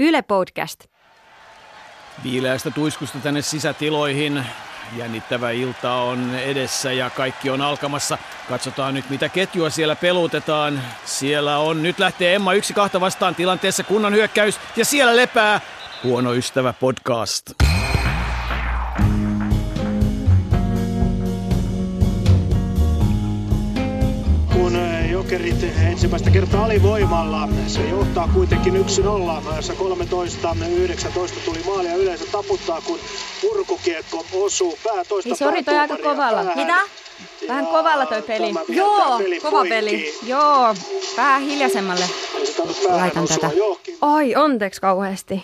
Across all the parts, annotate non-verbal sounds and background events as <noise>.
Yle Podcast. Viileästä tuiskusta tänne sisätiloihin. Jännittävä ilta on edessä ja kaikki on alkamassa. Katsotaan nyt mitä ketjua siellä pelutetaan. Siellä on, nyt lähtee Emma yksi kahta vastaan tilanteessa kunnon hyökkäys ja siellä lepää Huono ystävä podcast. Jokerit ensimmäistä kertaa alivoimalla. Se johtaa kuitenkin 1-0, jossa 13-19 tuli maali ja yleensä taputtaa, kun purkukiekko osuu pää toista Niin sori, toi aika kovalla. päähän. Mitä? Vähän kovalla toi peli. tämä Joo, peli kova poikki. peli. Joo, vähän hiljaisemmalle. Laitan tätä. Oi, anteeksi kauheasti.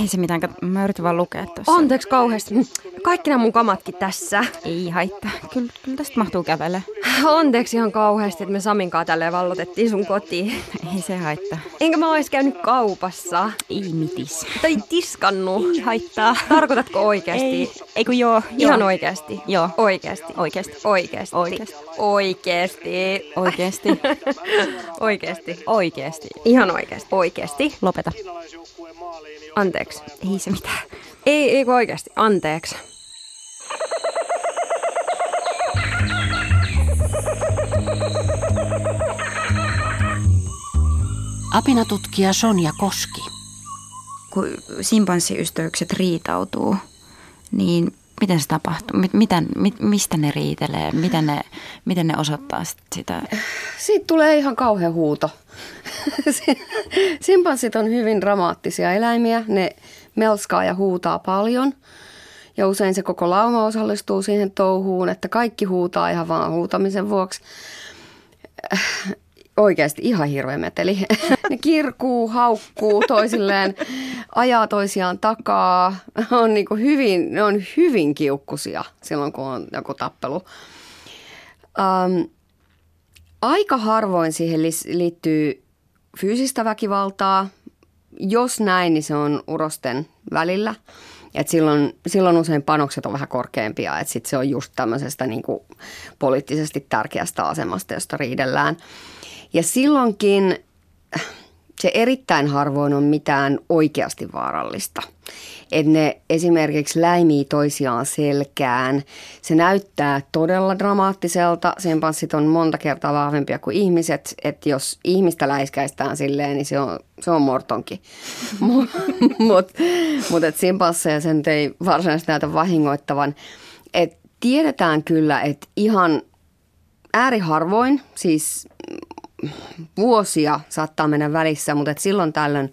Ei se mitään, mä yritin vaan lukea tuossa. Anteeksi kauheasti. Kaikki nämä mun kamatkin tässä. Ei haittaa. Kyllä, kyllä tästä mahtuu kävellä. Anteeksi ihan kauheasti, että me Samin kanssa tälleen vallotettiin sun kotiin. Ei se haittaa. Enkä mä ois käynyt kaupassa. Ei mitis. Tai tiskannut. Ei haittaa. Tarkoitatko oikeasti? Ei, ei kun joo. Ihan joo. oikeasti. Joo. Oikeasti. Oikeesti. Oikeasti. Oikeesti. Oikeasti. Oikeesti. Oikeasti. <laughs> Oikeesti. Ihan oikeasti. Oikeasti. Lopeta. Anteeksi. Ei se mitään. Ei, ei oikeasti. Anteeksi. Apinatutkija Sonja Koski. Kun simpanssiystäykset riitautuu, niin miten se tapahtuu? Mit, mitä, mit, mistä ne riitelee? Miten ne, miten ne osoittaa sit sitä? Siitä tulee ihan kauhean huuto. <laughs> Simpanssit on hyvin dramaattisia eläimiä. Ne melskaa ja huutaa paljon. Ja usein se koko lauma osallistuu siihen touhuun, että kaikki huutaa ihan vaan huutamisen vuoksi. Oikeasti ihan hirveä meteli. <laughs> Ne kirkuu, haukkuu toisilleen, ajaa toisiaan takaa. On niin hyvin, ne on hyvin kiukkusia silloin, kun on joku tappelu. Um, aika harvoin siihen liittyy fyysistä väkivaltaa. Jos näin, niin se on urosten välillä. Et silloin, silloin usein panokset on vähän korkeampia, että sit se on just tämmöisestä niinku poliittisesti tärkeästä asemasta, josta riidellään. Ja silloinkin se erittäin harvoin on mitään oikeasti vaarallista. Että ne esimerkiksi läimii toisiaan selkään. Se näyttää todella dramaattiselta. Simpanssit on monta kertaa vahvempia kuin ihmiset. Että jos ihmistä läiskäistään silleen, niin se on, se on mortonki. <laughs> Mutta mut, mut et simpansseja sen ei varsinaisesti näytä vahingoittavan. Et tiedetään kyllä, että ihan ääriharvoin, siis vuosia saattaa mennä välissä, mutta et silloin tällöin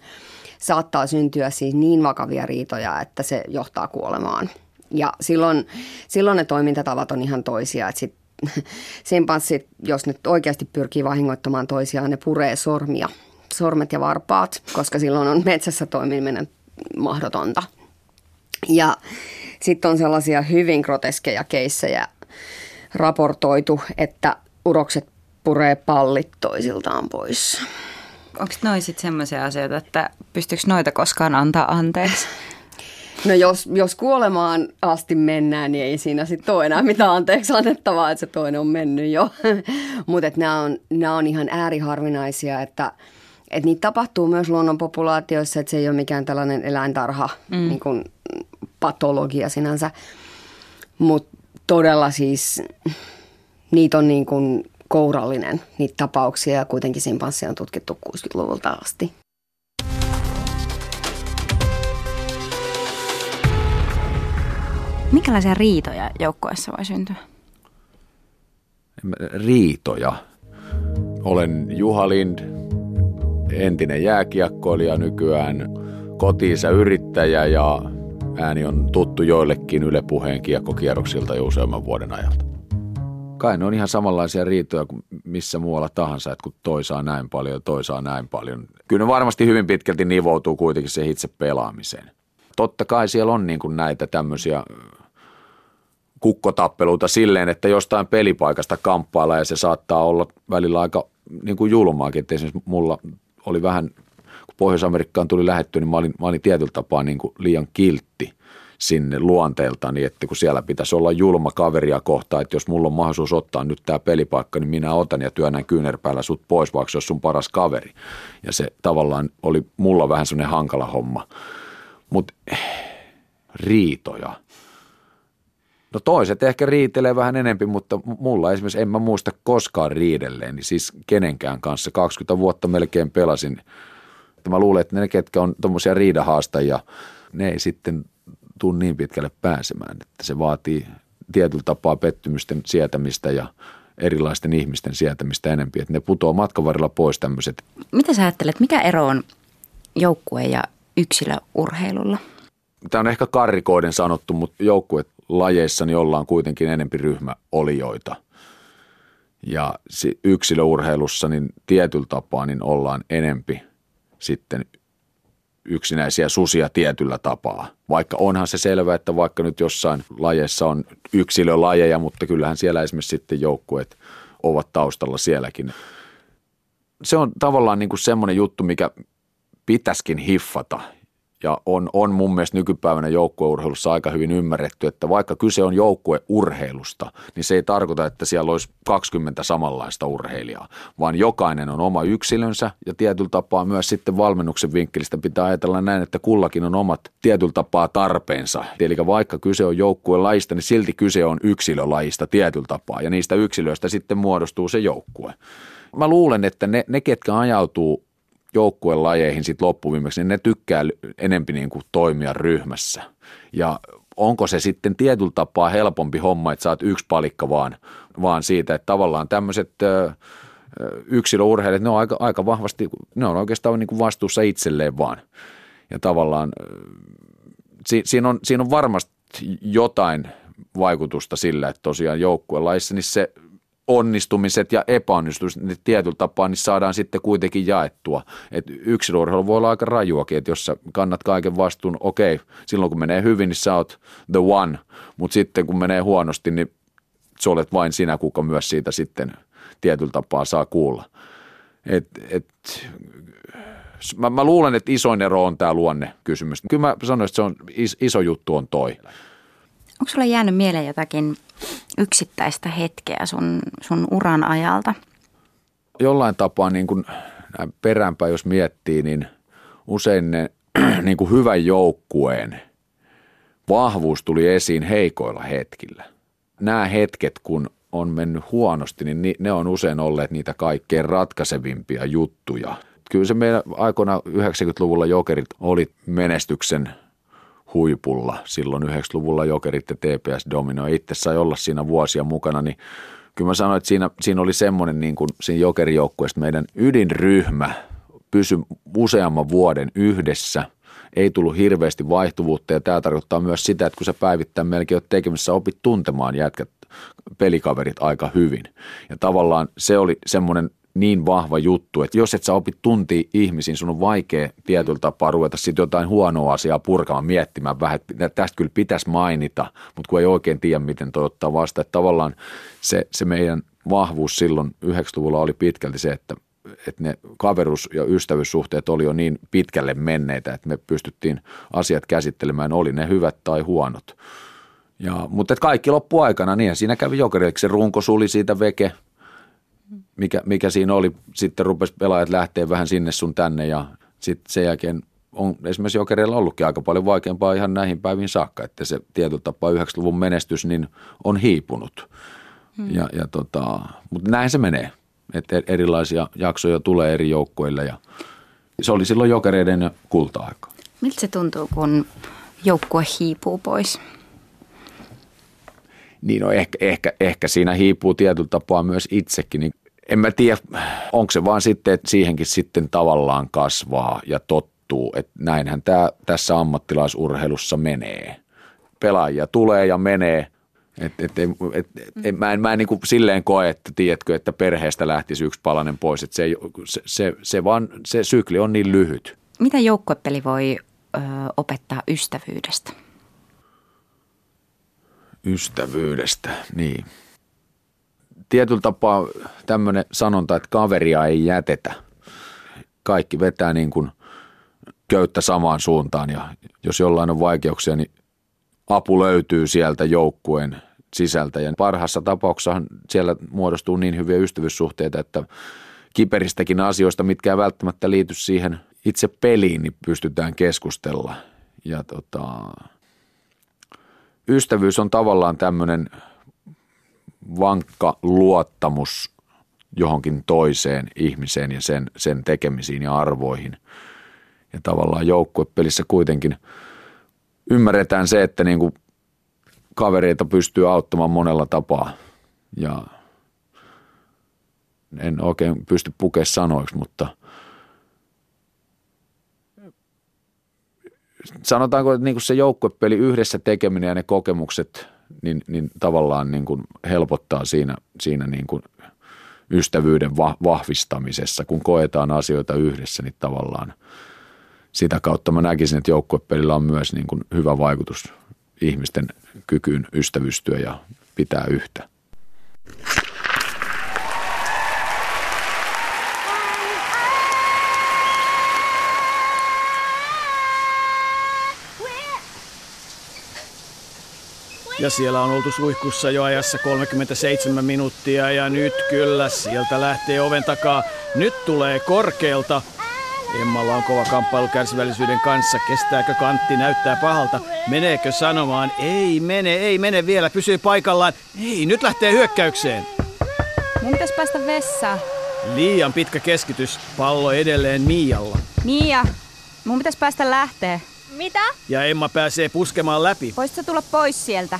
saattaa syntyä siis niin vakavia riitoja, että se johtaa kuolemaan. Ja silloin, silloin ne toimintatavat on ihan toisia, että sit <laughs> simpanssit, jos nyt oikeasti pyrkii vahingoittamaan toisiaan, ne puree sormia, sormet ja varpaat, koska silloin on metsässä toimiminen mahdotonta. Ja sitten on sellaisia hyvin groteskeja keissejä raportoitu, että urokset puree pallit toisiltaan pois. Onko noin sitten semmoisia asioita, että pystyykö noita koskaan antaa anteeksi? <laughs> No jos, jos kuolemaan asti mennään, niin ei siinä sitten ole enää mitään anteeksi annettavaa, että se toinen on mennyt jo. <laughs> Mutta nämä on, on ihan ääriharvinaisia, että et niitä tapahtuu myös luonnonpopulaatioissa, että se ei ole mikään tällainen eläintarha mm. niin kuin patologia sinänsä. Mutta todella siis niitä on niin kuin kourallinen niitä tapauksia ja kuitenkin simpanssia on tutkittu 60-luvulta asti. Minkälaisia riitoja joukkueessa voi syntyä? riitoja. Olen Juha Lind, entinen jääkiekkoilija, nykyään kotiisa yrittäjä ja ääni on tuttu joillekin Yle Puheen kiekkokierroksilta jo useamman vuoden ajalta. Kai ne on ihan samanlaisia riitoja kuin missä muualla tahansa, että kun toi saa näin paljon ja toi saa näin paljon. Kyllä ne varmasti hyvin pitkälti nivoutuu kuitenkin se itse pelaamiseen. Totta kai siellä on niin kuin näitä tämmöisiä kukkotappeluita silleen, että jostain pelipaikasta kamppailla ja se saattaa olla välillä aika niin kuin julmaakin. Että esimerkiksi mulla oli vähän, kun Pohjois-Amerikkaan tuli lähetty, niin mä olin, mä olin tietyllä tapaa niin kuin liian kiltti sinne luonteeltani, että kun siellä pitäisi olla julma kaveria kohtaan, että jos mulla on mahdollisuus ottaa nyt tämä pelipaikka, niin minä otan ja työnnän kyynärpäällä sut pois, vaikka se olisi sun paras kaveri. Ja se tavallaan oli mulla vähän semmoinen hankala homma. Mutta riitoja. No toiset ehkä riitelee vähän enempi, mutta mulla esimerkiksi en mä muista koskaan riidelleen, niin siis kenenkään kanssa. 20 vuotta melkein pelasin. Mä luulen, että ne, ketkä on tuommoisia riidahaastajia, ne ei sitten tule niin pitkälle pääsemään. Että se vaatii tietyllä tapaa pettymysten sietämistä ja erilaisten ihmisten sietämistä enempi. Että ne putoaa matkan varrella pois tämmöiset. Mitä sä ajattelet, mikä ero on joukkue- ja yksilöurheilulla? Tämä on ehkä karrikoiden sanottu, mutta joukkuelajeissa niin ollaan kuitenkin enempi ryhmäolijoita. Ja yksilöurheilussa niin tietyllä tapaa niin ollaan enempi sitten yksinäisiä susia tietyllä tapaa. Vaikka onhan se selvä, että vaikka nyt jossain lajeissa on yksilölajeja, mutta kyllähän siellä esimerkiksi sitten joukkueet ovat taustalla sielläkin. Se on tavallaan niin kuin semmoinen juttu, mikä pitäskin hiffata ja on, on mun mielestä nykypäivänä joukkueurheilussa aika hyvin ymmärretty, että vaikka kyse on joukkueurheilusta, niin se ei tarkoita, että siellä olisi 20 samanlaista urheilijaa, vaan jokainen on oma yksilönsä ja tietyllä tapaa myös sitten valmennuksen vinkkelistä pitää ajatella näin, että kullakin on omat tietyllä tapaa tarpeensa. Eli vaikka kyse on joukkuelajista, niin silti kyse on yksilölajista tietyllä tapaa ja niistä yksilöistä sitten muodostuu se joukkue. Mä luulen, että ne, ne ketkä ajautuu joukkuelajeihin sitten loppuviimeksi, niin ne tykkää enempi niin kuin toimia ryhmässä. Ja onko se sitten tietyllä tapaa helpompi homma, että saat yksi palikka vaan, vaan siitä, että tavallaan tämmöiset yksilöurheilijat, ne on aika, aika vahvasti, ne on oikeastaan niin kuin vastuussa itselleen vaan. Ja tavallaan si, siinä, on, siinä on varmasti jotain vaikutusta sillä, että tosiaan joukkuelaissa, niin se onnistumiset ja epäonnistumiset niin tietyllä tapaa niin saadaan sitten kuitenkin jaettua. Et yksilöurheilu voi olla aika rajuakin, että jos sä kannat kaiken vastuun, okei, silloin kun menee hyvin, niin sä oot the one, mutta sitten kun menee huonosti, niin sä olet vain sinä, kuka myös siitä sitten tietyllä tapaa saa kuulla. Et, et, mä, mä luulen, että isoin ero on tämä luonne kysymys. Kyllä mä sanoisin, että se on iso juttu on toi. Onko sulla jäänyt mieleen jotakin yksittäistä hetkeä sun, sun uran ajalta? Jollain tapaa niin kuin peräänpä, jos miettii, niin usein ne <clears throat> niin kuin hyvän joukkueen vahvuus tuli esiin heikoilla hetkillä. Nämä hetket, kun on mennyt huonosti, niin ne on usein olleet niitä kaikkein ratkaisevimpia juttuja. Kyllä se meidän aikoina 90-luvulla jokerit oli menestyksen huipulla. Silloin 90-luvulla Jokerit ja TPS dominoi. Itse sai olla siinä vuosia mukana, niin kyllä mä sanoin, että siinä, siinä oli semmoinen niin kuin siinä Jokerijoukkueesta meidän ydinryhmä pysyi useamman vuoden yhdessä. Ei tullut hirveästi vaihtuvuutta ja tämä tarkoittaa myös sitä, että kun sä päivittäin melkein olet tekemässä, opit tuntemaan jätkät pelikaverit aika hyvin. Ja tavallaan se oli semmoinen niin vahva juttu, että jos et sä opit tunti ihmisiin, sun on vaikea tietyllä tapaa ruveta sitten jotain huonoa asiaa purkamaan, miettimään vähän, että tästä kyllä pitäisi mainita, mutta kun ei oikein tiedä, miten toi ottaa vasta. Että tavallaan se, se meidän vahvuus silloin 90-luvulla oli pitkälti se, että, että ne kaverus- ja ystävyyssuhteet oli jo niin pitkälle menneitä, että me pystyttiin asiat käsittelemään, oli ne hyvät tai huonot. Ja, mutta kaikki loppuaikana, niin siinä kävi jokeriksi, se runko suli siitä veke – mikä, mikä siinä oli. Sitten rupesi pelaajat lähteä vähän sinne sun tänne ja sitten sen jälkeen on esimerkiksi Jokereilla ollutkin aika paljon vaikeampaa ihan näihin päiviin saakka, että se tietyllä tapaa 90-luvun menestys niin on hiipunut. Hmm. Ja, ja tota, mutta näin se menee, että e- erilaisia jaksoja tulee eri joukkoille ja se oli silloin Jokereiden kulta-aika. Miltä se tuntuu, kun joukkue hiipuu pois? Niin no ehkä, ehkä, ehkä siinä hiipuu tietyllä tapaa myös itsekin, niin en mä tiedä, onko se vaan sitten, että siihenkin sitten tavallaan kasvaa ja tottuu, että näinhän tämä tässä ammattilaisurheilussa menee. Pelaajia tulee ja menee, et, et, et, et, et, mä en, mä en niin kuin silleen koe, että tiedätkö, että perheestä lähtisi yksi palanen pois. Että se, se, se, se, vaan, se sykli on niin lyhyt. Mitä joukkuepeli voi ö, opettaa ystävyydestä? Ystävyydestä, niin tietyllä tapaa tämmöinen sanonta, että kaveria ei jätetä. Kaikki vetää niin kuin köyttä samaan suuntaan ja jos jollain on vaikeuksia, niin apu löytyy sieltä joukkueen sisältä. Ja parhaassa tapauksessa siellä muodostuu niin hyviä ystävyyssuhteita, että kiperistäkin asioista, mitkä ei välttämättä liity siihen itse peliin, niin pystytään keskustella. Ja tota, ystävyys on tavallaan tämmöinen vankka luottamus johonkin toiseen ihmiseen ja sen, sen tekemisiin ja arvoihin. Ja tavallaan joukkuepelissä kuitenkin ymmärretään se, että niin kuin kavereita pystyy auttamaan monella tapaa. Ja en oikein pysty pukemaan sanoiksi, mutta sanotaanko, että niin kuin se joukkuepeli yhdessä tekeminen ja ne kokemukset niin, niin tavallaan niin kuin helpottaa siinä, siinä niin kuin ystävyyden vahvistamisessa, kun koetaan asioita yhdessä, niin tavallaan sitä kautta mä näkisin, että joukkuepelillä on myös niin kuin hyvä vaikutus ihmisten kykyyn ystävystyä ja pitää yhtä. Ja siellä on oltu suihkussa jo ajassa 37 minuuttia ja nyt kyllä sieltä lähtee oven takaa. Nyt tulee korkealta. Emmalla on kova kamppailu kärsivällisyyden kanssa. Kestääkö kantti? Näyttää pahalta. Meneekö sanomaan? Ei mene, ei mene vielä. Pysyy paikallaan. Ei, nyt lähtee hyökkäykseen. Mun pitäisi päästä vessaan. Liian pitkä keskitys. Pallo edelleen Mialla. Mia, mun pitäisi päästä lähteä. Mitä? Ja Emma pääsee puskemaan läpi. Voisitko tulla pois sieltä?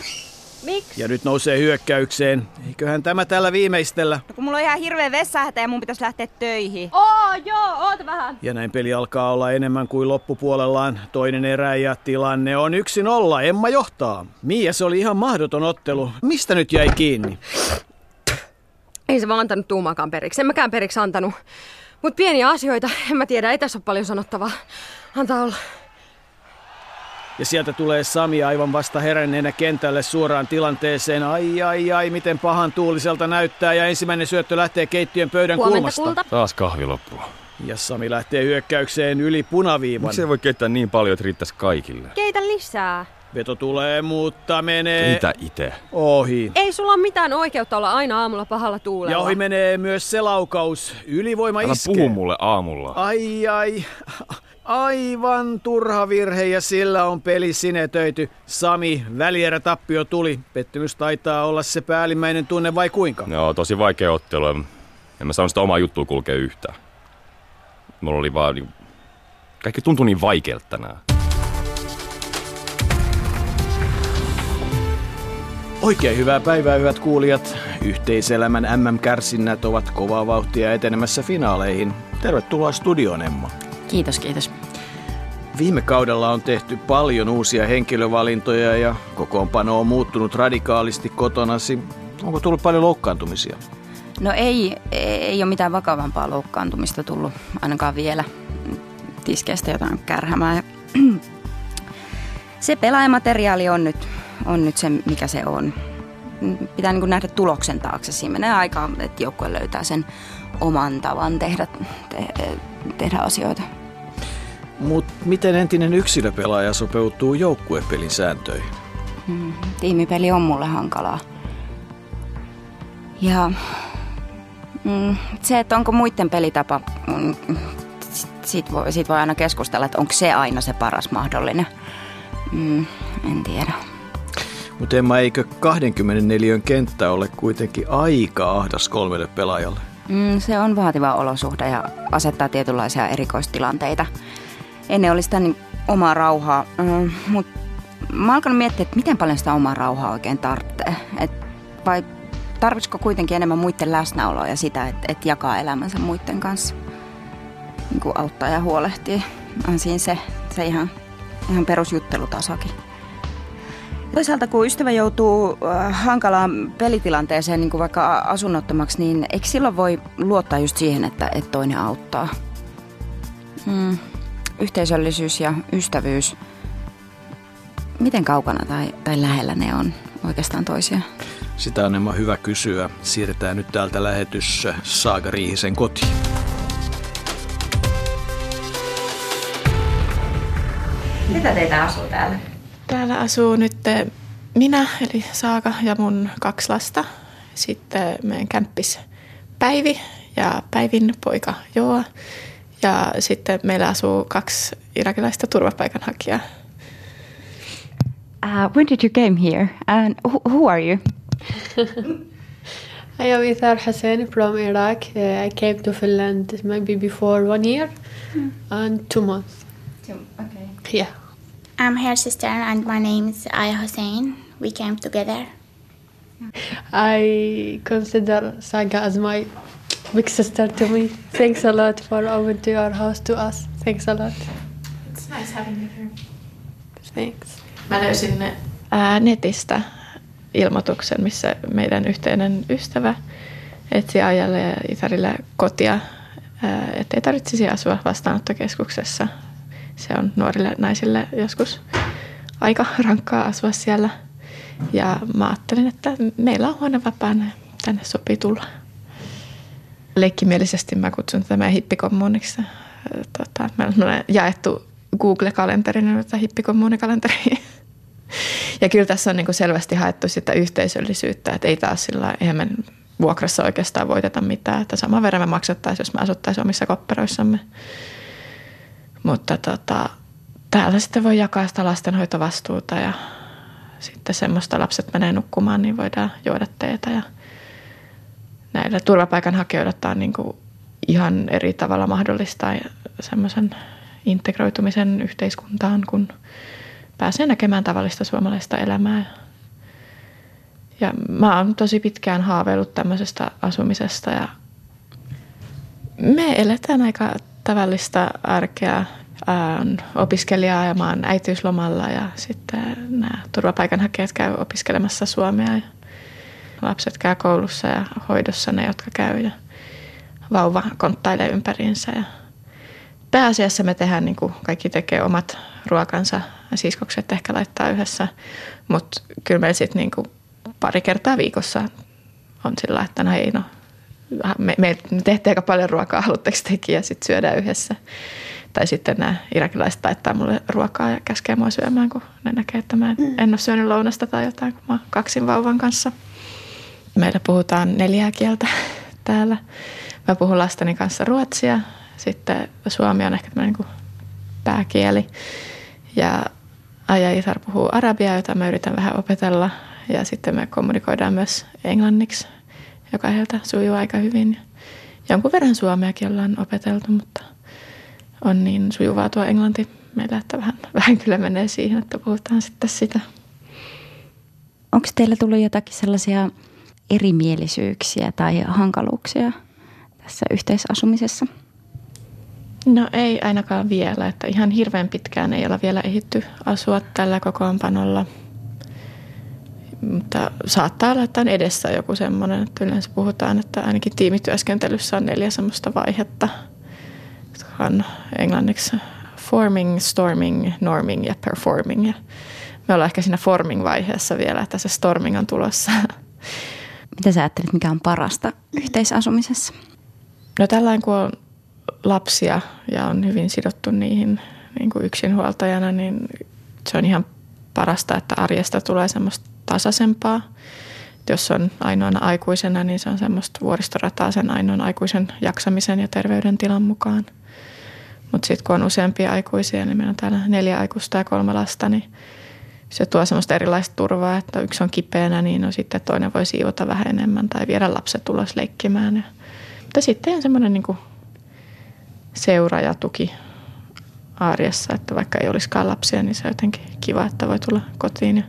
Miksi? Ja nyt nousee hyökkäykseen. Eiköhän tämä tällä viimeistellä. No kun mulla on ihan hirveä vessahätä ja mun pitäisi lähteä töihin. Oo, joo, oota vähän. Ja näin peli alkaa olla enemmän kuin loppupuolellaan. Toinen erä ja tilanne on yksi nolla. Emma johtaa. Mia, se oli ihan mahdoton ottelu. Mistä nyt jäi kiinni? Ei se vaan antanut tuumaakaan periksi. En mäkään periksi antanut. Mut pieniä asioita, en mä tiedä, ei tässä ole paljon sanottavaa. Antaa olla. Ja sieltä tulee Sami aivan vasta heränneenä kentälle suoraan tilanteeseen. Ai ai ai, miten pahan tuuliselta näyttää. Ja ensimmäinen syöttö lähtee keittiön pöydän Huomenta, kulmasta. kulta. Taas kahvi loppuu. Ja Sami lähtee hyökkäykseen yli punaviivan. Miksi ei voi keittää niin paljon, että riittäisi kaikille? Keitä lisää. Veto tulee, mutta menee Keitä itse? ohi. Ei sulla ole mitään oikeutta olla aina aamulla pahalla tuulella. Ja ohi menee myös se laukaus. Ylivoima Älä iskee. puhu mulle aamulla. Ai ai. Aivan turha virhe ja sillä on peli sinetöity. Sami, välierä tappio tuli. Pettymys taitaa olla se päällimmäinen tunne vai kuinka? Joo, tosi vaikea ottelu. En mä saanut sitä omaa juttua kulkea yhtään. Mulla oli vaan... Niin... Kaikki tuntui niin vaikealta tänään. Oikein hyvää päivää, hyvät kuulijat. Yhteiselämän MM-kärsinnät ovat kovaa vauhtia etenemässä finaaleihin. Tervetuloa studioon, Emma. Kiitos, kiitos. Viime kaudella on tehty paljon uusia henkilövalintoja ja kokoonpano on muuttunut radikaalisti kotonasi. Onko tullut paljon loukkaantumisia? No ei, ei ole mitään vakavampaa loukkaantumista tullut ainakaan vielä tiskeistä jotain kärhämää. Se pelaajamateriaali on nyt, on nyt se, mikä se on. Pitää niin nähdä tuloksen taakse. Siinä menee aikaa, että joukkue löytää sen oman tavan tehdä, te, tehdä asioita. Mutta miten entinen yksilöpelaaja sopeutuu joukkuepelin sääntöihin? Mm, tiimipeli on mulle hankalaa. Ja mm, se, että onko muiden pelitapa, mm, siitä voi, siitä voi aina keskustella, että onko se aina se paras mahdollinen. Mm, en tiedä. Mutta Emma, eikö 24 kenttä ole kuitenkin aika ahdas kolmelle pelaajalle? Mm, se on vaativa olosuhde ja asettaa tietynlaisia erikoistilanteita. Ennen oli sitä niin omaa rauhaa, mm, mutta mä alkanut miettiä, että miten paljon sitä omaa rauhaa oikein tarvitsee. Et vai tarvitsiko kuitenkin enemmän muiden läsnäoloa ja sitä, että et jakaa elämänsä muiden kanssa? Niin kuin auttaa ja huolehtii. On siinä se, se ihan, ihan perusjuttelutasokin. Toisaalta kun ystävä joutuu äh, hankalaan pelitilanteeseen, niin kuin vaikka asunnottomaksi, niin eikö silloin voi luottaa just siihen, että, että toinen auttaa? Mm, yhteisöllisyys ja ystävyys, miten kaukana tai, tai lähellä ne on oikeastaan toisiaan? Sitä on Emma hyvä kysyä. Siirretään nyt täältä lähetys Saaga Riihisen kotiin. Mitä teitä asuu täällä? Täällä asuu nyt minä, eli Saaka ja mun kaksi lasta. Sitten meidän kämppis Päivi ja Päivin poika Joa. Ja sitten meillä asuu kaksi irakilaista turvapaikanhakijaa. Uh, when did you came here and who, who are you? <laughs> I am Ithar Hussein from Iraq. Uh, I came to Finland maybe before one year and two months. okay. Yeah. I'm her sister and my name is Aya Hussein. We came together. I consider Saga as my big sister to me. Thanks a lot for opening to your house to us. Thanks a lot. It's nice having you here. Thanks. Mä löysin ää, netistä ilmoituksen, missä meidän yhteinen ystävä etsi Ajalle ja Itarille kotia, ettei tarvitsisi asua vastaanottokeskuksessa. Se on nuorille naisille joskus aika rankkaa asua siellä. Ja mä ajattelin, että meillä on huone vapaana ja tänne sopii tulla. Leikkimielisesti mä kutsun tätä meidän hippikommuuniksi. Tota, meillä on jaettu Google-kalenterin, että hippikommuunikalenteri. <laughs> Ja kyllä tässä on niin kuin selvästi haettu sitä yhteisöllisyyttä, että ei taas sillä eihän vuokrassa oikeastaan voiteta mitään. Että sama verran me maksettaisiin, jos me asuttaisiin omissa kopperoissamme. Mutta tota, täällä sitten voi jakaa sitä lastenhoitovastuuta ja sitten semmoista lapset menee nukkumaan, niin voidaan juoda teetä. Ja näillä turvapaikanhakijoilla on niin kuin ihan eri tavalla mahdollistaa semmoisen integroitumisen yhteiskuntaan, kun pääsee näkemään tavallista suomalaista elämää. Ja mä oon tosi pitkään haaveillut tämmöisestä asumisesta ja me eletään aika tavallista arkea. Ään opiskelijaa ja mä oon äitiyslomalla ja sitten nämä turvapaikanhakijat käy opiskelemassa Suomea lapset käy koulussa ja hoidossa ne, jotka käy ja vauva konttailee ympäriinsä ja pääasiassa me tehdään, niin kuin kaikki tekee omat ruokansa, siskokset ehkä laittaa yhdessä, mutta kyllä meillä sitten niin pari kertaa viikossa on sillä, että no hei no, me, me tehtiin aika paljon ruokaa, haluatteko tekin ja sitten syödään yhdessä. Tai sitten nämä irakilaiset laittaa mulle ruokaa ja käskee mua syömään, kun ne näkee, että mä en, en ole syönyt lounasta tai jotain, kun mä kaksin vauvan kanssa. Meillä puhutaan neljää kieltä <laughs> täällä. Mä puhun lasteni kanssa ruotsia, sitten suomi on ehkä tämmöinen niin pääkieli. Ja Aja Isar puhuu arabiaa, jota mä yritän vähän opetella. Ja sitten me kommunikoidaan myös englanniksi, joka heiltä sujuu aika hyvin. Jonkun verran suomeakin ollaan opeteltu, mutta on niin sujuvaa tuo englanti meillä, että vähän, <laughs> vähän kyllä menee siihen, että puhutaan sitten sitä. Onko teillä tullut jotakin sellaisia erimielisyyksiä tai hankaluuksia tässä yhteisasumisessa? No ei ainakaan vielä, että ihan hirveän pitkään ei olla vielä ehditty asua tällä kokoonpanolla. Mutta saattaa olla, että on edessä joku semmoinen, että yleensä puhutaan, että ainakin tiimityöskentelyssä on neljä semmoista vaihetta, jotka on englanniksi forming, storming, norming ja performing. Ja me ollaan ehkä siinä forming-vaiheessa vielä, että se storming on tulossa. Mitä sä ajattelet, mikä on parasta yhteisasumisessa? No tällainen, kun on lapsia ja on hyvin sidottu niihin niin kuin yksinhuoltajana, niin se on ihan parasta, että arjesta tulee semmoista tasaisempaa. Jos on ainoana aikuisena, niin se on semmoista vuoristorataa sen ainoan aikuisen jaksamisen ja terveydentilan mukaan. Mutta sitten kun on useampia aikuisia, niin meillä on täällä neljä aikuista ja kolme lasta, niin se tuo semmoista erilaista turvaa, että yksi on kipeänä, niin no sitten toinen voi siivota vähän enemmän tai viedä lapset ulos leikkimään. Mutta sitten semmoinen niin seura ja tuki arjessa, että vaikka ei olisikaan lapsia, niin se on jotenkin kiva, että voi tulla kotiin ja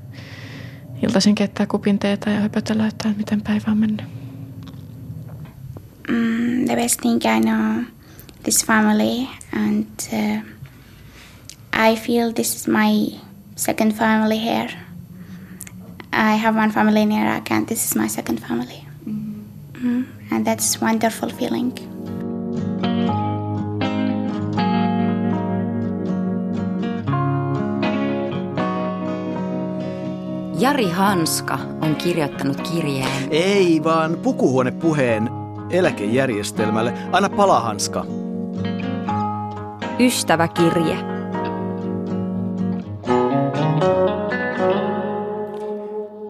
iltaisin keittää kupin teetä ja höpötellä, että miten päivä on mennyt. Mm, the best thing I know this family and uh, I feel this is my second family here. I have one family in Iraq and this is my second family. Mm. Mm, and that's wonderful feeling. Jari Hanska on kirjoittanut kirjeen. Ei vaan pukuhuonepuheen eläkejärjestelmälle. Anna palahanska. Ystäväkirje.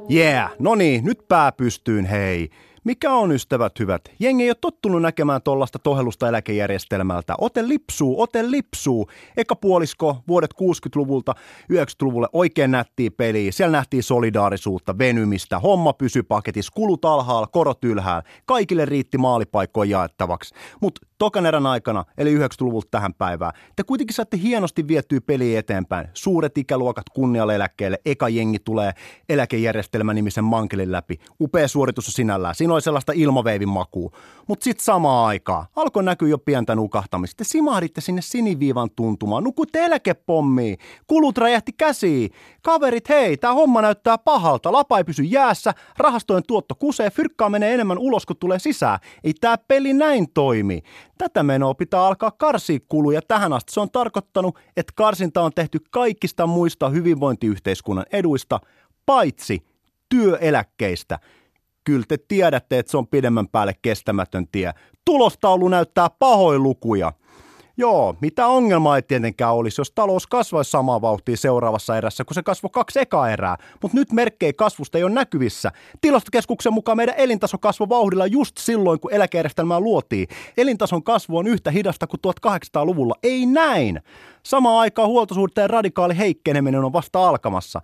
Yeah, no niin, nyt pää pystyyn, hei. Mikä on ystävät hyvät? Jengi ei ole tottunut näkemään tuollaista tohellusta eläkejärjestelmältä. Ote lipsuu, ote lipsuu. Eka puolisko vuodet 60-luvulta 90-luvulle oikein nättiä peliä. Siellä nähtiin solidaarisuutta, venymistä, homma pysy paketissa, kulut alhaalla, korot ylhäällä. Kaikille riitti maalipaikkoja jaettavaksi. Mutta tokan erän aikana, eli 90-luvulta tähän päivään, te kuitenkin saatte hienosti viettyä peliä eteenpäin. Suuret ikäluokat kunnialle eläkkeelle, eka jengi tulee eläkejärjestelmän nimisen mankelin läpi. Upea suoritus sinällään. Siinä oli sellaista ilmaveivin makua. Mutta sitten samaan aikaan alkoi näkyä jo pientä nukahtamista. Te simahditte sinne siniviivan tuntumaan. Nukutte eläkepommiin. Kulut räjähti käsiin. Kaverit, hei, tämä homma näyttää pahalta. Lapa ei pysy jäässä. Rahastojen tuotto kusee. Fyrkkaa menee enemmän ulos kuin tulee sisään. Ei tämä peli näin toimi. Tätä menoa pitää alkaa karsia kuluja tähän asti. Se on tarkoittanut, että karsinta on tehty kaikista muista hyvinvointiyhteiskunnan eduista, paitsi työeläkkeistä. Kyllä te tiedätte, että se on pidemmän päälle kestämätön tie. Tulostaulu näyttää pahoin lukuja. Joo, mitä ongelmaa ei tietenkään olisi, jos talous kasvaisi samaa vauhtia seuraavassa erässä, kun se kasvoi kaksi eka erää. Mutta nyt merkkejä kasvusta ei ole näkyvissä. Tilastokeskuksen mukaan meidän elintaso kasvoi vauhdilla just silloin, kun eläkejärjestelmää luotiin. Elintason kasvu on yhtä hidasta kuin 1800-luvulla. Ei näin! Samaan aikaan huoltosuhteen radikaali heikkeneminen on vasta alkamassa.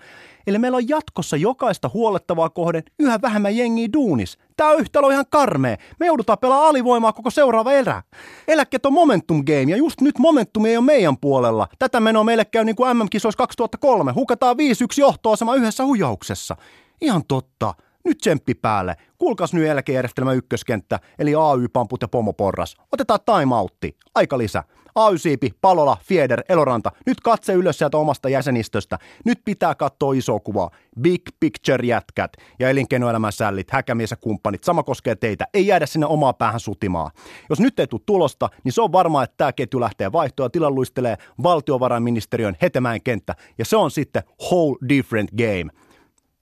Eli meillä on jatkossa jokaista huolettavaa kohden yhä vähemmän jengiä duunis. Tämä yhtälö on ihan karmea. Me joudutaan pelaamaan alivoimaa koko seuraava erä. Eläkkeet on momentum game ja just nyt momentum ei ole meidän puolella. Tätä menoa meille käy niin kuin MM-kisoissa 2003. Hukataan 5-1 johtoasema yhdessä hujauksessa. Ihan totta. Nyt tsemppi päälle. Kuulkaas nyt eläkejärjestelmä ykköskenttä, eli AY-pamput ja pomoporras. Otetaan timeoutti. Aika lisä. AY-siipi, Palola, Fieder, Eloranta. Nyt katse ylös sieltä omasta jäsenistöstä. Nyt pitää katsoa iso kuvaa. Big picture jätkät ja elinkeinoelämän sällit, häkämies ja kumppanit. Sama koskee teitä. Ei jäädä sinne omaa päähän sutimaa. Jos nyt ei tule tulosta, niin se on varmaa, että tämä ketju lähtee vaihtoa ja tilan luistelee valtiovarainministeriön hetemäen kenttä. Ja se on sitten whole different game.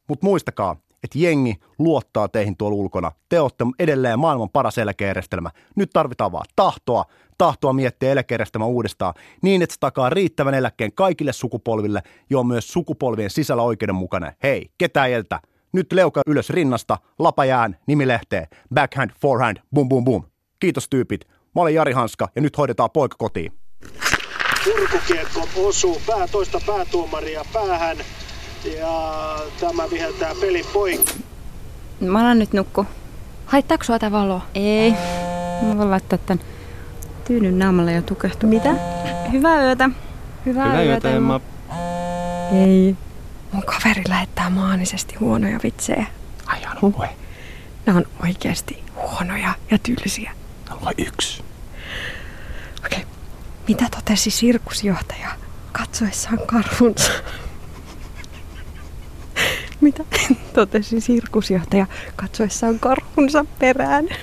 Mutta muistakaa, että jengi luottaa teihin tuolla ulkona. Te olette edelleen maailman paras eläkejärjestelmä. Nyt tarvitaan vaan tahtoa, tahtoa miettiä eläkejärjestelmä uudestaan niin, että se takaa riittävän eläkkeen kaikille sukupolville, jo myös sukupolvien sisällä oikeudenmukainen. Hei, ketä eltä? Nyt leuka ylös rinnasta, lapajään, nimilehteen, backhand, forehand, bum bum bum. Kiitos tyypit. Mä olen Jari Hanska ja nyt hoidetaan poika kotiin. Purkukiekko osuu pää toista päätuomaria päähän ja tämä viheltää pelin poikki. Mä alan nyt nukku. Haittaako sua tää valo? Ei. Mä voin laittaa tän tyynyn naamalle ja tukehtua. Mitä? Hyvää yötä. Hyvää, Hyvää yötä, Emma. Ei. Mun kaveri lähettää maanisesti huonoja vitsejä. Ai, anna lue. Nämä on oikeasti huonoja ja tylsiä. Lue yksi. Okei. Okay. Mitä totesi sirkusjohtaja katsoessaan karhunsa? Mitä <laughs> totesi sirkusjohtaja katsoessaan karhunsa perään? <laughs>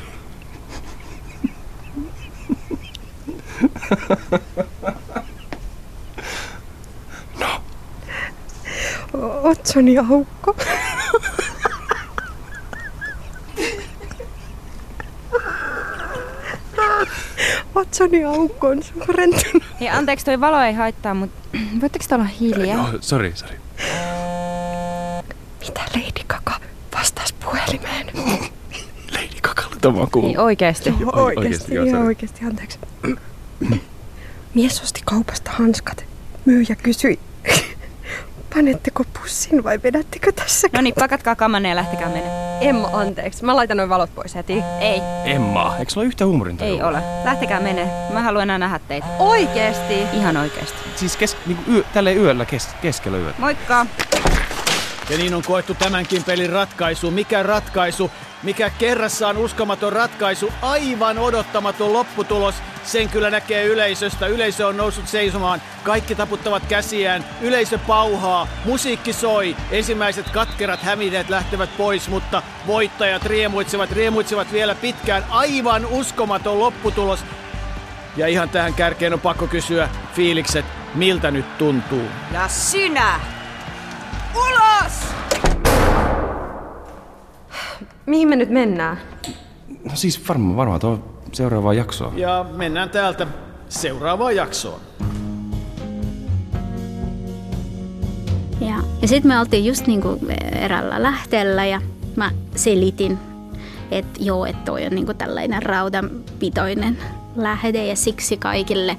No. Otsoni aukko. <laughs> Otsoni aukko on suurentunut. Hei, anteeksi, toi valo ei haittaa, mutta <clears throat> voitteko te olla hiljaa? No, sorry, sorry. On kuullut. Ei oikeesti. Joo, oikeesti, joo, oikeasti, anteeksi. Mies osti kaupasta hanskat. Myyjä kysyi, panetteko pussin vai vedättekö tässä? No niin, pakatkaa kamanne ja lähtekää mennä. Emma, anteeksi. Mä laitan noin valot pois heti. Ei, Emma, eikö sulla ole yhtä huumorintajua? ei ole. Lähtekää mene. Mä haluan enää nähdä teitä. Oikeesti? Ihan oikeesti. Siis kes, niinku yö, tälleen yöllä kes, keskellä yötä. Moikka! Ja niin on koettu tämänkin pelin ratkaisu. Mikä ratkaisu? Mikä kerrassaan uskomaton ratkaisu? Aivan odottamaton lopputulos. Sen kyllä näkee yleisöstä. Yleisö on noussut seisomaan. Kaikki taputtavat käsiään. Yleisö pauhaa. Musiikki soi. Ensimmäiset katkerat hämineet lähtevät pois, mutta voittajat riemuitsevat, riemuitsevat vielä pitkään. Aivan uskomaton lopputulos. Ja ihan tähän kärkeen on pakko kysyä fiilikset, miltä nyt tuntuu? Ja sinä! Mihin me nyt mennään? No siis varmaan, varmaan tuo seuraavaa jaksoa. Ja mennään täältä seuraavaan jaksoon. Ja Ja sitten me oltiin just niinku erällä lähteellä ja mä selitin, että joo, että toi on niinku tällainen raudanpitoinen lähde ja siksi kaikille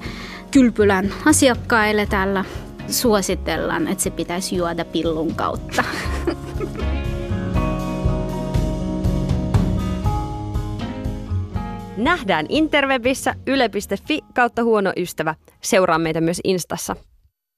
kylpylän asiakkaille täällä suositellaan, että se pitäisi juoda pillun kautta. <laughs> Nähdään interwebissä yle.fi kautta huono ystävä. Seuraa meitä myös Instassa.